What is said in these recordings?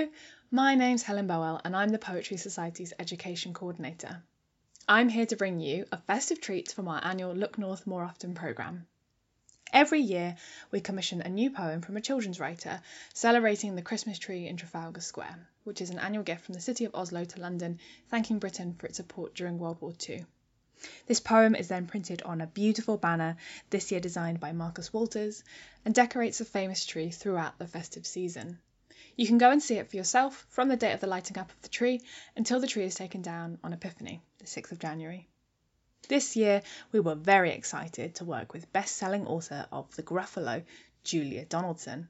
Hello, my name's Helen Bowell and I'm the Poetry Society's Education Coordinator. I'm here to bring you a festive treat from our annual Look North More Often programme. Every year, we commission a new poem from a children's writer celebrating the Christmas tree in Trafalgar Square, which is an annual gift from the City of Oslo to London, thanking Britain for its support during World War II. This poem is then printed on a beautiful banner, this year designed by Marcus Walters, and decorates the famous tree throughout the festive season. You can go and see it for yourself from the date of the lighting up of the tree until the tree is taken down on Epiphany, the 6th of January. This year, we were very excited to work with best selling author of The Gruffalo, Julia Donaldson.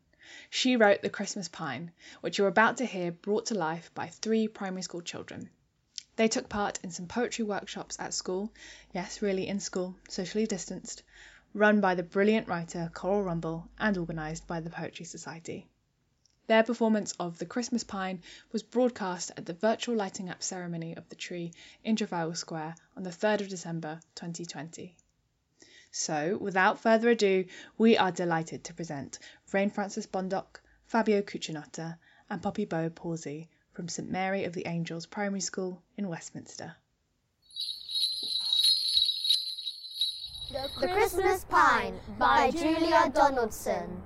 She wrote The Christmas Pine, which you're about to hear brought to life by three primary school children. They took part in some poetry workshops at school, yes, really in school, socially distanced, run by the brilliant writer Coral Rumble and organised by the Poetry Society. Their performance of The Christmas Pine was broadcast at the virtual lighting up ceremony of the tree in Trafalgar Square on the 3rd of December 2020. So, without further ado, we are delighted to present Reinfrancis Bondoc, Fabio Cucinotta, and Poppy-Beau Pawsey from St Mary of the Angels Primary School in Westminster. The Christmas Pine by Julia Donaldson.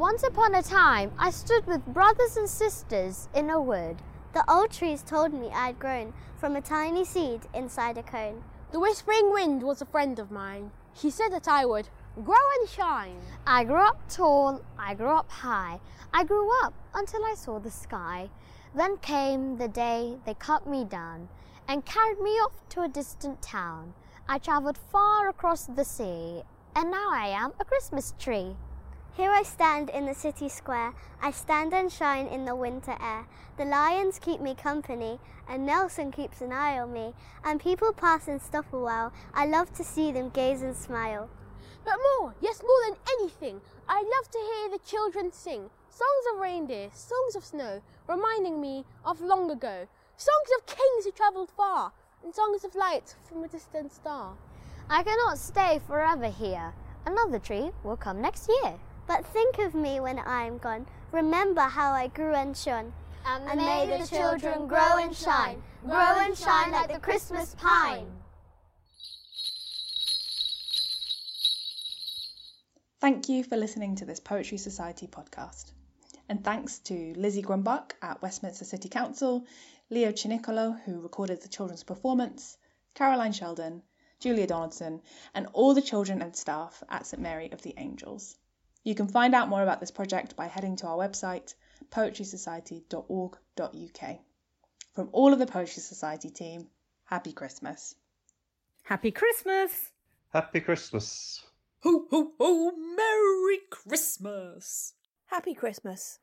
Once upon a time, I stood with brothers and sisters in a wood. The old trees told me I'd grown from a tiny seed inside a cone. The whispering wind was a friend of mine. He said that I would grow and shine. I grew up tall, I grew up high, I grew up until I saw the sky. Then came the day they cut me down and carried me off to a distant town. I travelled far across the sea, and now I am a Christmas tree. Here I stand in the city square. I stand and shine in the winter air. The lions keep me company, and Nelson keeps an eye on me. And people pass and stop a while. I love to see them gaze and smile. But more, yes, more than anything, I love to hear the children sing songs of reindeer, songs of snow, reminding me of long ago, songs of kings who travelled far, and songs of light from a distant star. I cannot stay forever here. Another tree will come next year. But think of me when I am gone. Remember how I grew and shone. And, and may the children grow and shine, grow and shine like the Christmas pine. Thank you for listening to this Poetry Society podcast. And thanks to Lizzie Grumbach at Westminster City Council, Leo Chinicolo, who recorded the children's performance, Caroline Sheldon, Julia Donaldson, and all the children and staff at St Mary of the Angels. You can find out more about this project by heading to our website, poetrysociety.org.uk. From all of the Poetry Society team, Happy Christmas. Happy Christmas! Happy Christmas! Ho, ho, ho! Merry Christmas! Happy Christmas!